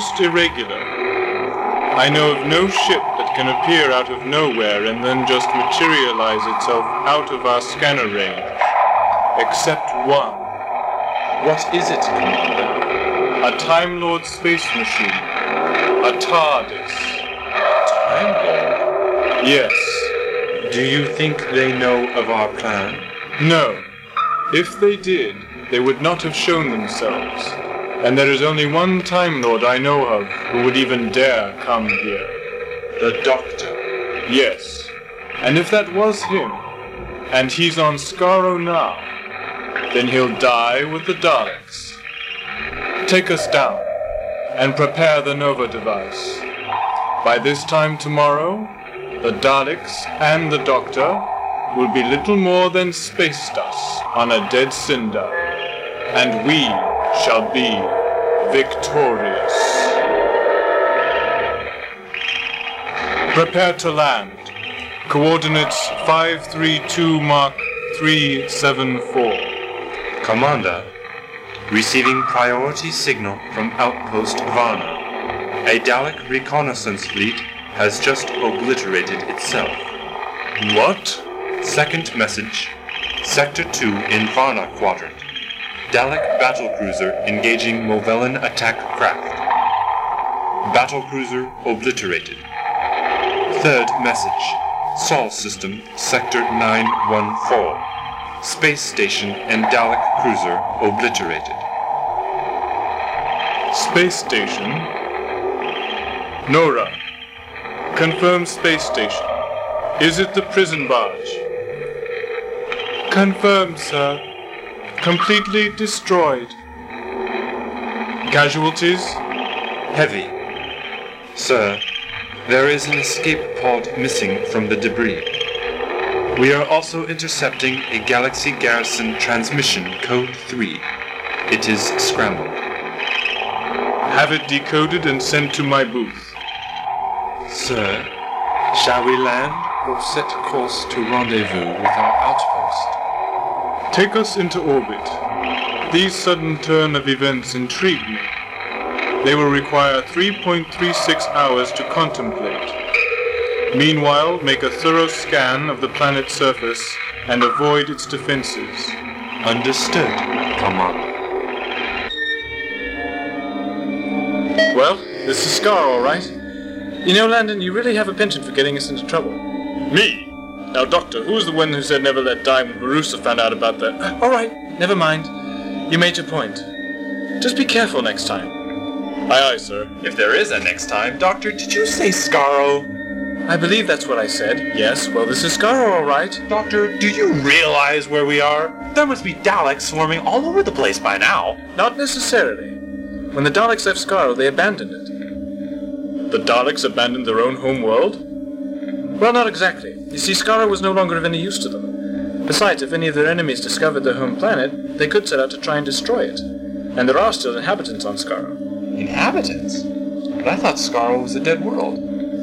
most irregular. I know of no ship that can appear out of nowhere and then just materialize itself out of our scanner range. Except one. What is it, Commander? A Time Lord space machine. A TARDIS. Time Lord. Yes. Do you think they know of our plan? No. If they did, they would not have shown themselves. And there is only one Time Lord I know of who would even dare come here. The Doctor. Yes. And if that was him, and he's on Skaro now, then he'll die with the Daleks. Take us down, and prepare the Nova device. By this time tomorrow, the Daleks and the Doctor will be little more than space dust on a dead cinder, and we shall be victorious. Prepare to land. Coordinates 532 Mark 374. Commander. Receiving priority signal from Outpost Varna. A Dalek reconnaissance fleet has just obliterated itself. What? Second message. Sector 2 in Varna Quadrant. Dalek battlecruiser engaging Movellan attack craft. Battlecruiser obliterated. Third message. Sol system, Sector 914. Space station and Dalek cruiser obliterated. Space station. Nora. Confirm space station. Is it the prison barge? Confirmed, sir. Completely destroyed. Casualties? Heavy. Sir, there is an escape pod missing from the debris. We are also intercepting a Galaxy Garrison transmission code 3. It is scrambled. Have it decoded and sent to my booth. Sir, shall we land or set course to rendezvous with our outpost? Take us into orbit. These sudden turn of events intrigue me. They will require 3.36 hours to contemplate. Meanwhile, make a thorough scan of the planet's surface and avoid its defenses. Understood, Commander. Well, this is Skaro, all right. You know, Landon, you really have a penchant for getting us into trouble. Me? Now, Doctor, who's the one who said never let die when Barusa found out about that? All right, never mind. You made your point. Just be careful next time. Aye, aye, sir. If there is a next time, Doctor, did you say Skaro? I believe that's what I said. Yes, well, this is Skaro, all right. Doctor, do you realize where we are? There must be Daleks swarming all over the place by now. Not necessarily. When the Daleks left Skaro, they abandoned it. The Daleks abandoned their own home world? Well, not exactly. You see, Skaro was no longer of any use to them. Besides, if any of their enemies discovered their home planet, they could set out to try and destroy it. And there are still inhabitants on Skaro. Inhabitants? But I thought Skaro was a dead world.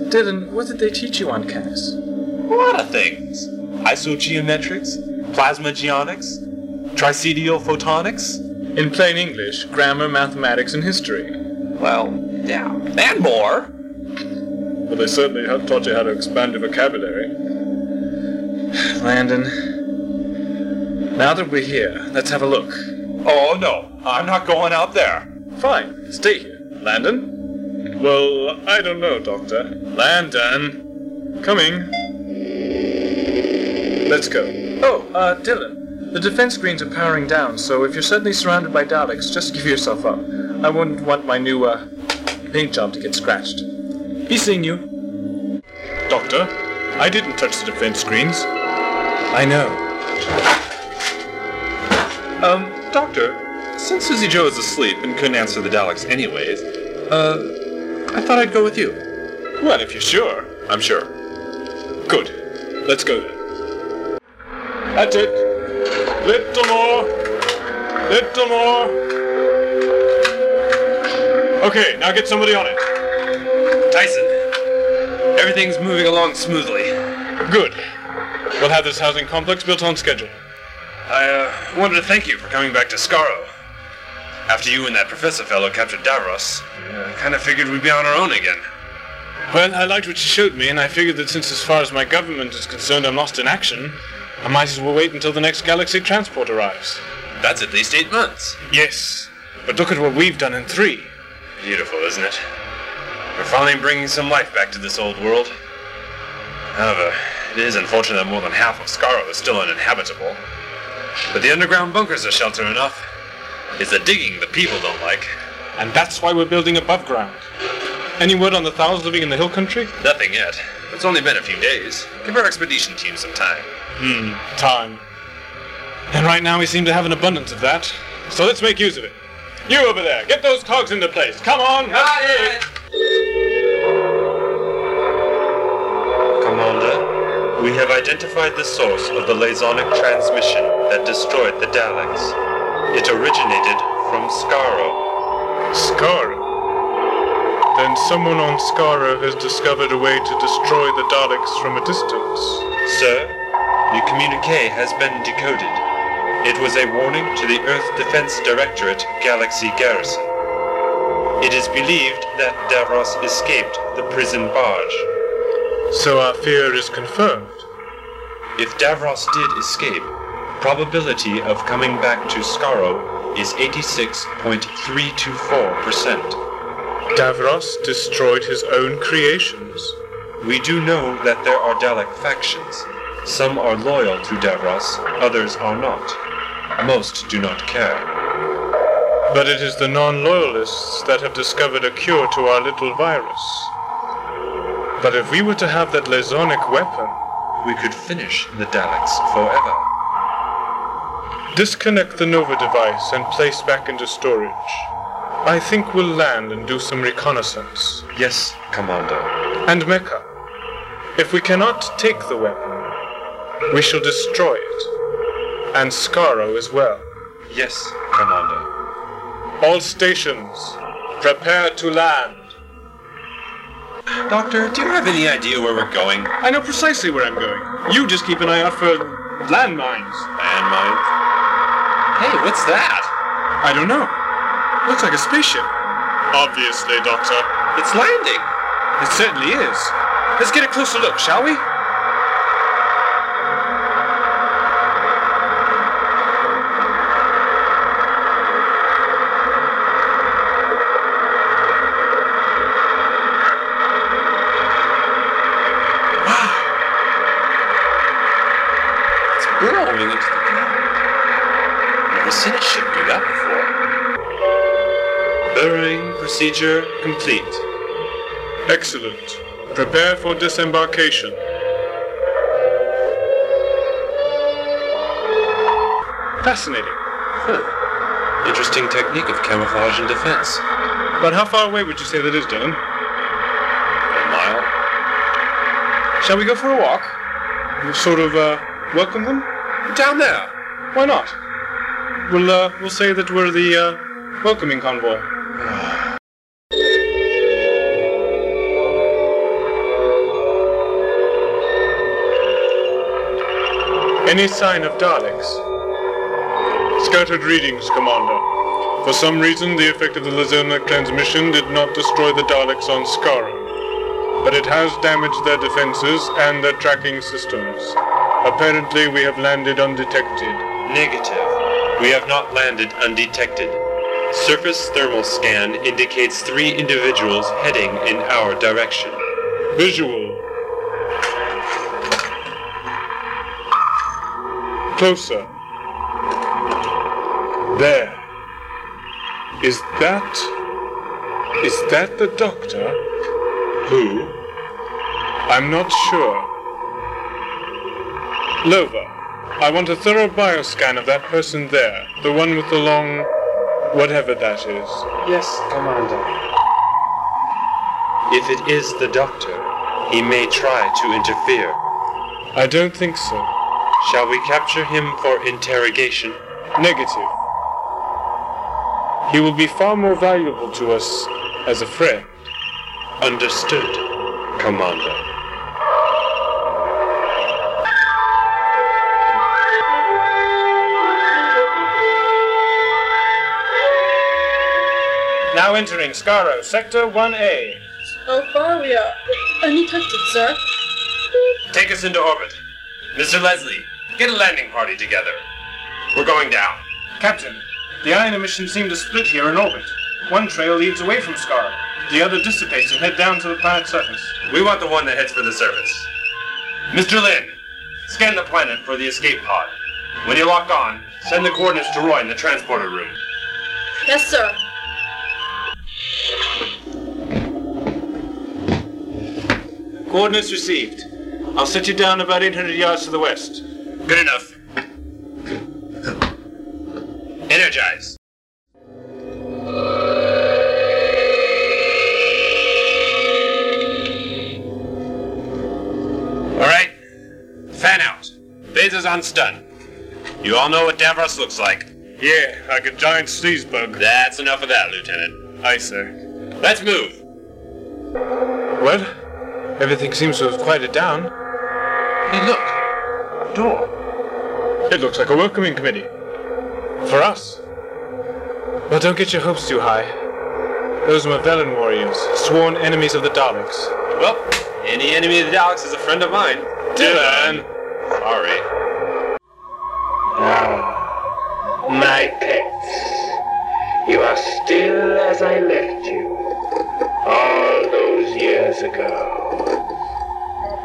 Dylan, what did they teach you on Cass? A lot of things. Isogeometrics, plasma geonics, tricedial photonics. In plain English, grammar, mathematics, and history. Well, yeah, and more. Well, they certainly have taught you how to expand your vocabulary. Landon. Now that we're here, let's have a look. Oh no, I'm not going out there. Fine, stay here. Landon? Well, I don't know, Doctor. Landon! Coming. Let's go. Oh, uh, Dylan. The defense screens are powering down, so if you're suddenly surrounded by Daleks, just give yourself up. I wouldn't want my new, uh, paint job to get scratched. Be seeing you. Doctor, I didn't touch the defense screens. I know. Um, Doctor, since Susie Joe is asleep and couldn't answer the Daleks anyways, uh, I thought I'd go with you. Well, if you're sure. I'm sure. Good. Let's go then. That's it. Little more. Little more. Okay, now get somebody on it. Tyson, everything's moving along smoothly. Good. We'll have this housing complex built on schedule. I uh, wanted to thank you for coming back to Skaro. After you and that professor fellow captured Davros, I kind of figured we'd be on our own again. Well, I liked what you showed me, and I figured that since as far as my government is concerned I'm lost in action, I might as well wait until the next galaxy transport arrives. That's at least eight months. Yes, but look at what we've done in three. Beautiful, isn't it? We're finally bringing some life back to this old world. However, it is unfortunate that more than half of Skaro is still uninhabitable. But the underground bunkers are shelter enough. It's the digging the people don't like. And that's why we're building above ground. Any word on the Thals living in the hill country? Nothing yet. It's only been a few days. Give our expedition team some time. Hmm, time. And right now we seem to have an abundance of that. So let's make use of it. You over there, get those cogs into place. Come on. let's it. We have identified the source of the lasonic transmission that destroyed the Daleks. It originated from Skaro. Skara. Then someone on Skaro has discovered a way to destroy the Daleks from a distance. Sir, the communique has been decoded. It was a warning to the Earth Defense Directorate Galaxy Garrison. It is believed that Davros escaped the prison barge. So our fear is confirmed. If Davros did escape, probability of coming back to Skaro is 86.324%. Davros destroyed his own creations. We do know that there are Dalek factions. Some are loyal to Davros, others are not. Most do not care. But it is the non-loyalists that have discovered a cure to our little virus. But if we were to have that lasonic weapon, We could finish the Daleks forever. disconnect the Nova device and place back into storage. I think we'll land and do some reconnaissance. Yes, Commander. And Mecca. If we cannot take the weapon, we shall destroy it. And Skaro as well. Yes, Commander. All stations, prepare to land. Doctor, do you have any idea where we're going? I know precisely where I'm going. You just keep an eye out for landmines. Landmines? Hey, what's that? I don't know. Looks like a spaceship. Obviously, Doctor. It's landing. It certainly is. Let's get a closer look, shall we? It's burrowing into the ground. Never seen a ship do that before. Burrowing procedure complete. Excellent. Prepare for disembarkation. Fascinating. Interesting technique of camouflage and defense. But how far away would you say that is, Dylan? A mile? Shall we go for a walk? Sort of, uh, welcome them? Down there. Why not? We'll, uh, we'll say that we're the, uh, welcoming convoy. Any sign of Daleks? Scattered readings, Commander. For some reason, the effect of the Lazonic transmission did not destroy the Daleks on Skaro, but it has damaged their defenses and their tracking systems. Apparently, we have landed undetected. Negative. We have not landed undetected. Surface thermal scan indicates three individuals heading in our direction. Visual. Closer. There. Is that. Is that the doctor? Who? I'm not sure. Lova, I want a thorough bioscan of that person there. The one with the long. whatever that is. Yes, Commander. If it is the Doctor, he may try to interfere. I don't think so. Shall we capture him for interrogation? Negative. He will be far more valuable to us as a friend. Understood, Commander. Now entering Skaro, Sector 1A. How far we are? Any touch it, sir? Take us into orbit. Mr. Leslie, get a landing party together. We're going down. Captain, the ion emissions seem to split here in orbit. One trail leads away from Skaro. The other dissipates and head down to the planet's surface. We want the one that heads for the surface. Mr. Lin, scan the planet for the escape pod. When you lock on, send the coordinates to Roy in the transporter room. Yes, sir. Coordinates received. I'll set you down about 800 yards to the west. Good enough. Energize. All right. Fan out. Phasers on stun. You all know what Davros looks like. Yeah, like a giant sneeze bug. That's enough of that, Lieutenant. Aye, sir. Let's move. What? everything seems to have quieted down. Hey, look. Door. It looks like a welcoming committee. For us. Well, don't get your hopes too high. Those are Movellan warriors, sworn enemies of the Daleks. Well, any enemy of the Daleks is a friend of mine. Dylan! Sorry. My pets, you are still as I left you all those years ago.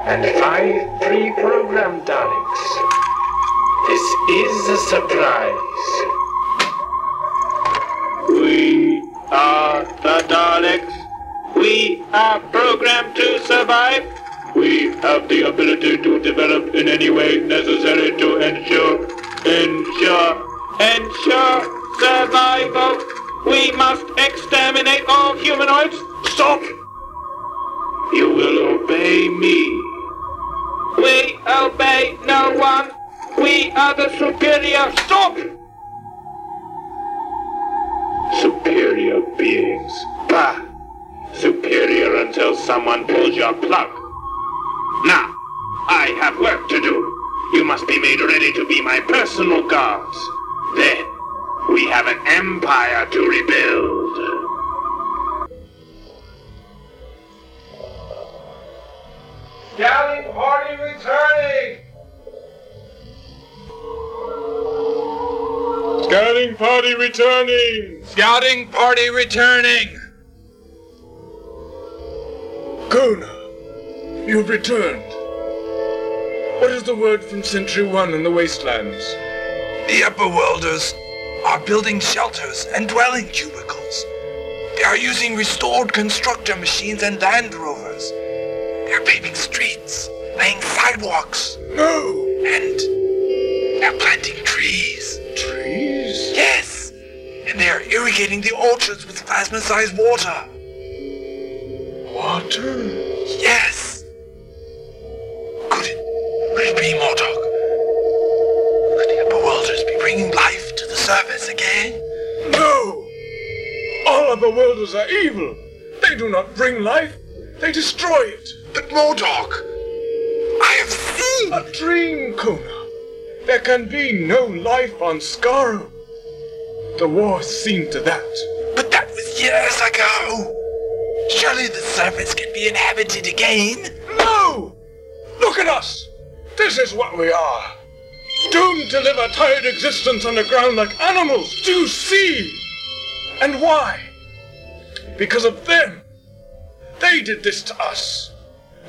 And five pre-programmed Daleks. This is a surprise. We are the Daleks. We are programmed to survive. We have the ability to develop in any way necessary to ensure, ensure, ensure survival. We must exterminate all humanoids. Stop! You will obey me. We obey no one. We are the superior. Stop! Superior beings. Bah! Superior until someone pulls your plug. Now, I have work to do. You must be made ready to be my personal guards. Then, we have an empire to rebuild. Scouting party returning! Scouting party returning! Scouting party returning! Kona, you've returned. What is the word from Century One in the Wastelands? The Upperworlders are building shelters and dwelling cubicles. They are using restored constructor machines and land rovers. They're paving streets, laying sidewalks, No! and they're planting trees. Trees? Yes! And they're irrigating the orchards with plasma-sized water. Water? Yes! Could it, could it be Mordok? Could the Upperworlders be bringing life to the surface again? No! All Upperworlders are evil. They do not bring life. They destroy it. But Mordok, I have seen. A dream, Kona. There can be no life on Skaro. The war seemed to that. But that was years ago. Surely the surface can be inhabited again. No! Look at us! This is what we are. Doomed to live a tired existence underground like animals. Do you see? And why? Because of them. They did this to us.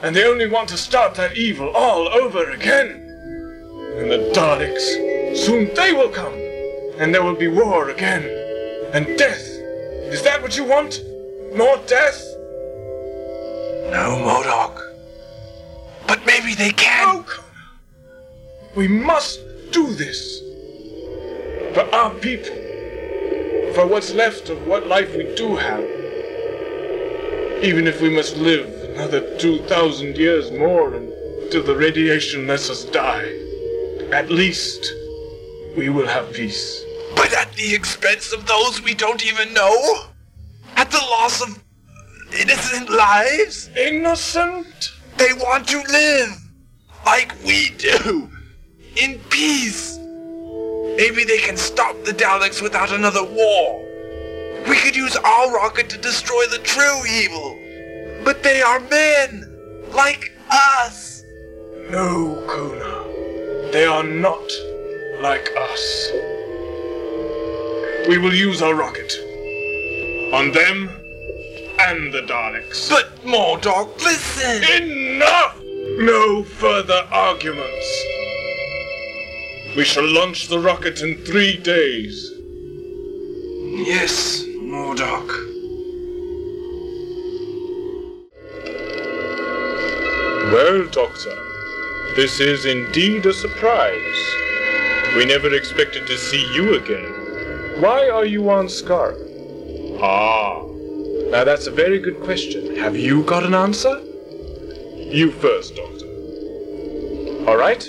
And they only want to start that evil all over again. And the Daleks, soon they will come. And there will be war again. And death. Is that what you want? More death? No, Mordok. But maybe they can. Oh, no, Kona. We must do this. For our people. For what's left of what life we do have. Even if we must live another 2,000 years more until the radiation lets us die. At least, we will have peace. But at the expense of those we don't even know? At the loss of innocent lives? Innocent? They want to live like we do, in peace. Maybe they can stop the Daleks without another war. We could use our rocket to destroy the true evil. But they are men, like us. No, Kona. They are not like us. We will use our rocket. On them and the Daleks. But Mordok, listen. Enough! No further arguments. We shall launch the rocket in three days. Yes, Mordok. Well, Doctor, this is indeed a surprise. We never expected to see you again. Why are you on Skaro? Ah, now that's a very good question. Have you got an answer? You first, Doctor. All right,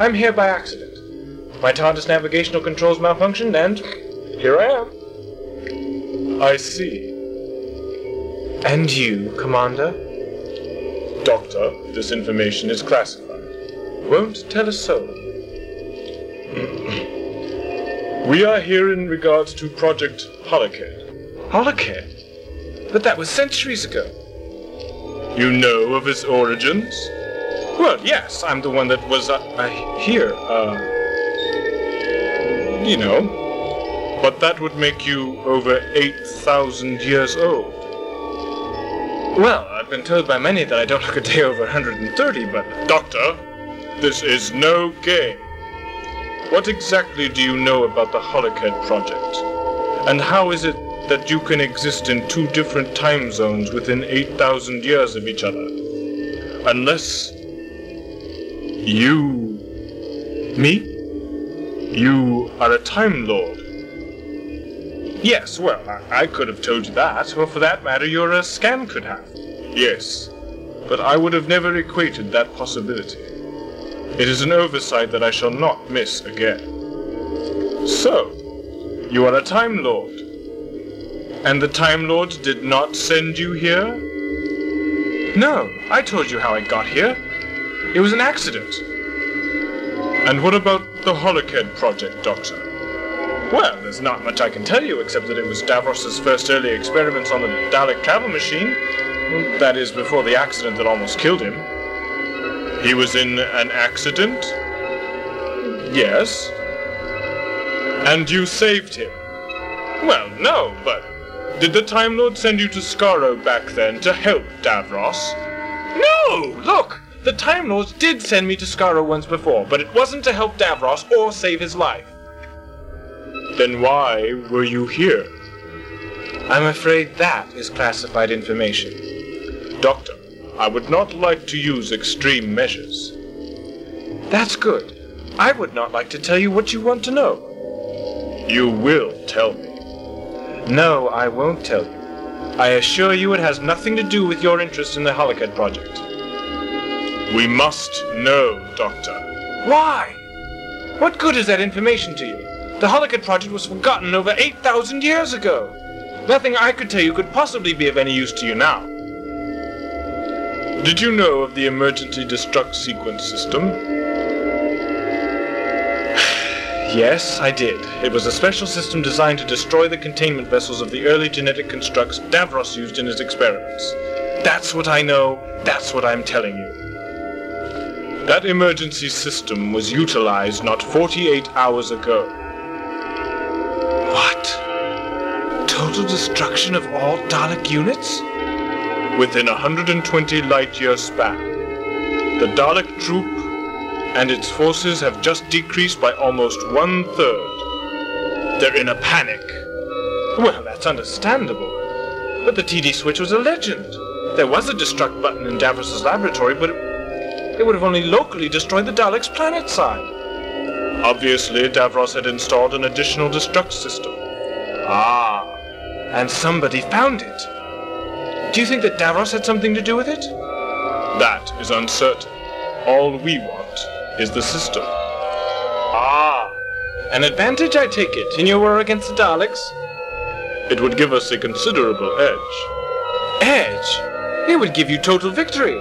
I'm here by accident. My TARDIS navigational controls malfunctioned, and here I am. I see. And you, Commander? Doctor, this information is classified. Won't tell a soul. we are here in regards to Project Holocad. Holocad? But that was centuries ago. You know of its origins? Well, yes, I'm the one that was uh, uh, here. Uh, you know. But that would make you over 8,000 years old. Well, I've been told by many that I don't look a day over 130, but. Doctor, this is no game. What exactly do you know about the Holocad Project? And how is it that you can exist in two different time zones within 8,000 years of each other? Unless. You. Me? You are a Time Lord. Yes, well, I, I could have told you that, or for that matter, your uh, scan could have. Yes, but I would have never equated that possibility. It is an oversight that I shall not miss again. So, you are a Time Lord. And the Time Lords did not send you here? No, I told you how I got here. It was an accident. And what about the Holocad Project, Doctor? Well, there's not much I can tell you except that it was Davros's first early experiments on the Dalek travel machine. That is, before the accident that almost killed him. He was in an accident? Yes. And you saved him? Well, no, but did the Time Lord send you to Skaro back then to help Davros? No! Look! The Time Lords did send me to Skaro once before, but it wasn't to help Davros or save his life. Then why were you here? I'm afraid that is classified information. Doctor, I would not like to use extreme measures. That's good. I would not like to tell you what you want to know. You will tell me. No, I won't tell you. I assure you it has nothing to do with your interest in the Holocad Project. We must know, Doctor. Why? What good is that information to you? The Holocad Project was forgotten over 8,000 years ago. Nothing I could tell you could possibly be of any use to you now. Did you know of the emergency destruct sequence system? yes, I did. It was a special system designed to destroy the containment vessels of the early genetic constructs Davros used in his experiments. That's what I know. That's what I'm telling you. That emergency system was utilized not 48 hours ago. What? Total destruction of all Dalek units? Within a 120 light year span. The Dalek troop and its forces have just decreased by almost one third. They're in a panic. Well, that's understandable. But the TD switch was a legend. There was a destruct button in Davros's laboratory, but it, it would have only locally destroyed the Dalek's planet side. Obviously, Davros had installed an additional destruct system. Ah, and somebody found it. Do you think that Davros had something to do with it? That is uncertain. All we want is the system. Ah, an advantage, I take it, in your war against the Daleks? It would give us a considerable edge. Edge? It would give you total victory.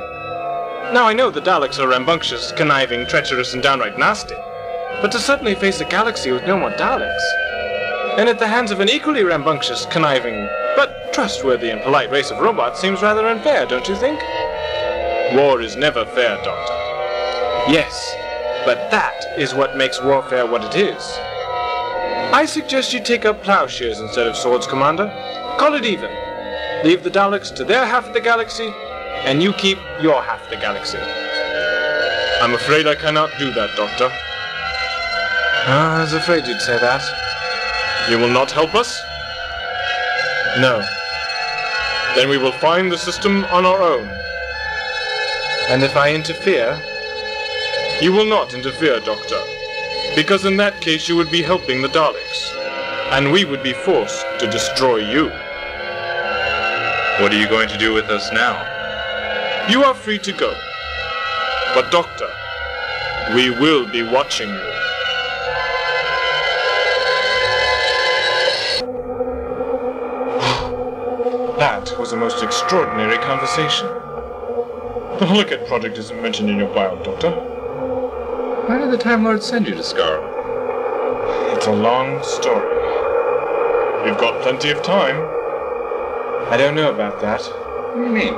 Now I know the Daleks are rambunctious, conniving, treacherous, and downright nasty, but to suddenly face a galaxy with no more Daleks. And at the hands of an equally rambunctious, conniving, but trustworthy and polite race of robots seems rather unfair, don't you think? War is never fair, Doctor. Yes, but that is what makes warfare what it is. I suggest you take up plowshares instead of swords, Commander. Call it even. Leave the Daleks to their half of the galaxy, and you keep your half of the galaxy. I'm afraid I cannot do that, Doctor. Ah, I was afraid you'd say that. You will not help us? No. Then we will find the system on our own. And if I interfere? You will not interfere, Doctor. Because in that case you would be helping the Daleks. And we would be forced to destroy you. What are you going to do with us now? You are free to go. But, Doctor, we will be watching you. That was a most extraordinary conversation. The Holocad project isn't mentioned in your bio, Doctor. Why did the Time Lord send you to Skaro? It's a long story. We've got plenty of time. I don't know about that. What do you mean?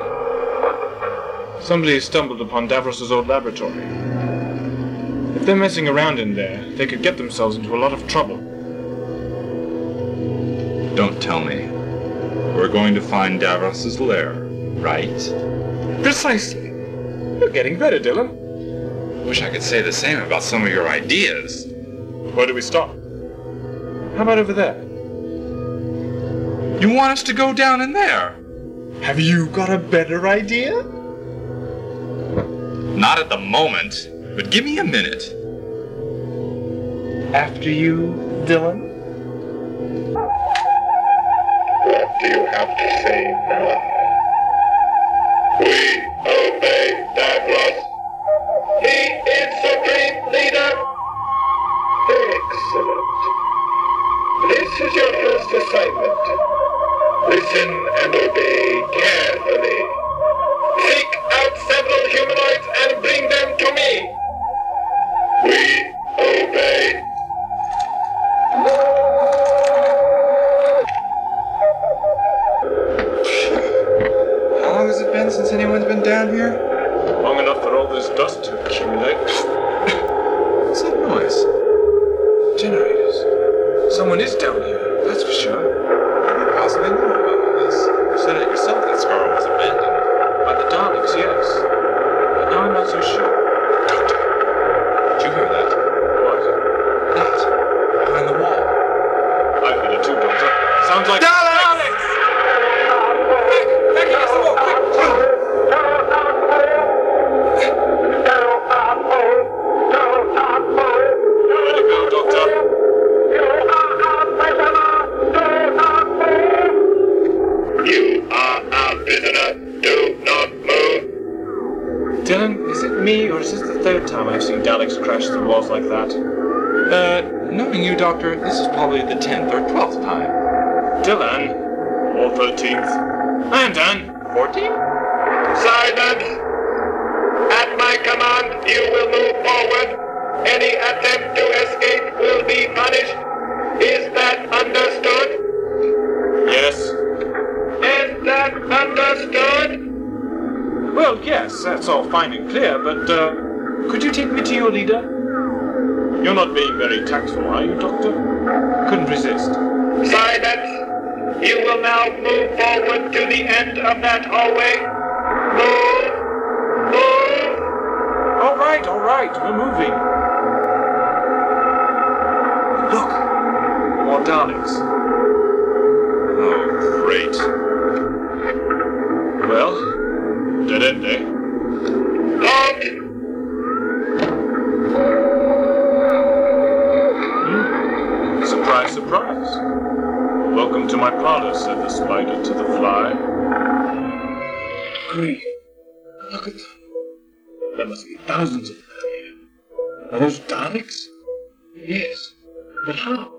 Somebody stumbled upon Davros's old laboratory. If they're messing around in there, they could get themselves into a lot of trouble. Don't tell me. We're going to find Davros's lair, right? Precisely. You're getting better, Dylan. Wish I could say the same about some of your ideas. Where do we start? How about over there? You want us to go down in there? Have you got a better idea? Not at the moment, but give me a minute. After you, Dylan? Do you have to say, Dylan? We obey Davros. He is supreme leader. Excellent. This is your first assignment. Listen and obey carefully. Seek out several humanoids and bring them to me. We our prisoner. Do not move. Dylan, is it me, or is this the third time I've seen Daleks crash through walls like that? Uh, knowing you, Doctor, this is probably the 10th or 12th time. Dylan? Or 13th. I am done. 14? Silence! At my command, you will move forward. Any attempt to escape will be punished. Is that understood? Yes. Is that understood? Well, yes, that's all fine and clear, but, uh, could you take me to your leader? You're not being very tactful, are you, Doctor? Couldn't resist. Silence! You will now move forward to the end of that hallway. Move! Move! All right, all right, we're moving. Look, more Daleks. Oh, great. Well, dead end, eh? Halt! Surprise, surprise. Welcome to my parlor, said the spider to the fly. Great. Look at them. There must be thousands of them here. Are those Daleks? Yes. But how?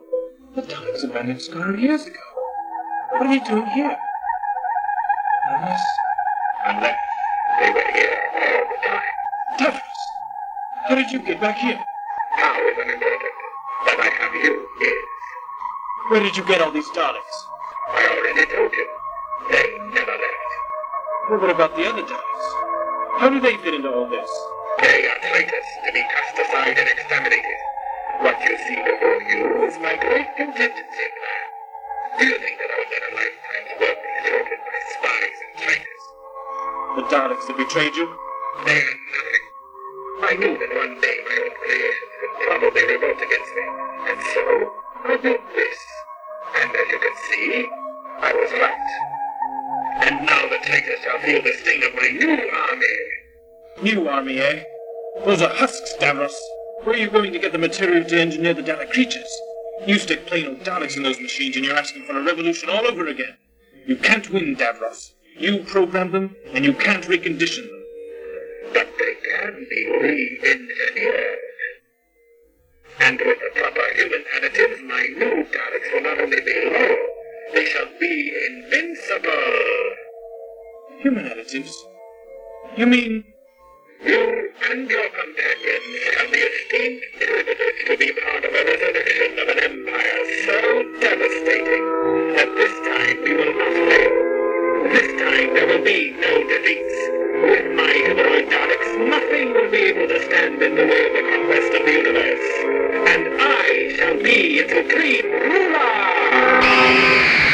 The Daleks abandoned Skaro years ago. What are they doing here? Did you get back here? How is it important that I have you here? Where did you get all these Daleks? I already told you. They never left. Well, what about the other Daleks? How do they fit into all this? They are traitors to be cast aside and exterminated. What you see before you is my great contingency plan. Do you think that I would let a lifetime's work be thwarted by spies and traitors? The Daleks that betrayed you? They are nothing. I knew that one day my own creations would probably revolt against me, and so I built this. And as you can see, I was right. And now the traitors shall feel the sting of my new army. New army, eh? Those are husks, Davros. Where are you going to get the material to engineer the Dalek creatures? You stick plain old Daleks in those machines and you're asking for a revolution all over again. You can't win, Davros. You programmed them, and you can't recondition them. But they can be re-engineered. And with the proper human additives, my new Daleks will not only be loyal, they shall be invincible. Human additives? You mean You and your companions shall be esteemed privileged to be part of a resurrection of an empire so devastating that this time we will not fail. This time there will be no defeats. With my hypernonics, nothing will be able to stand in the way of the conquest of the universe. And I shall be its supreme ruler!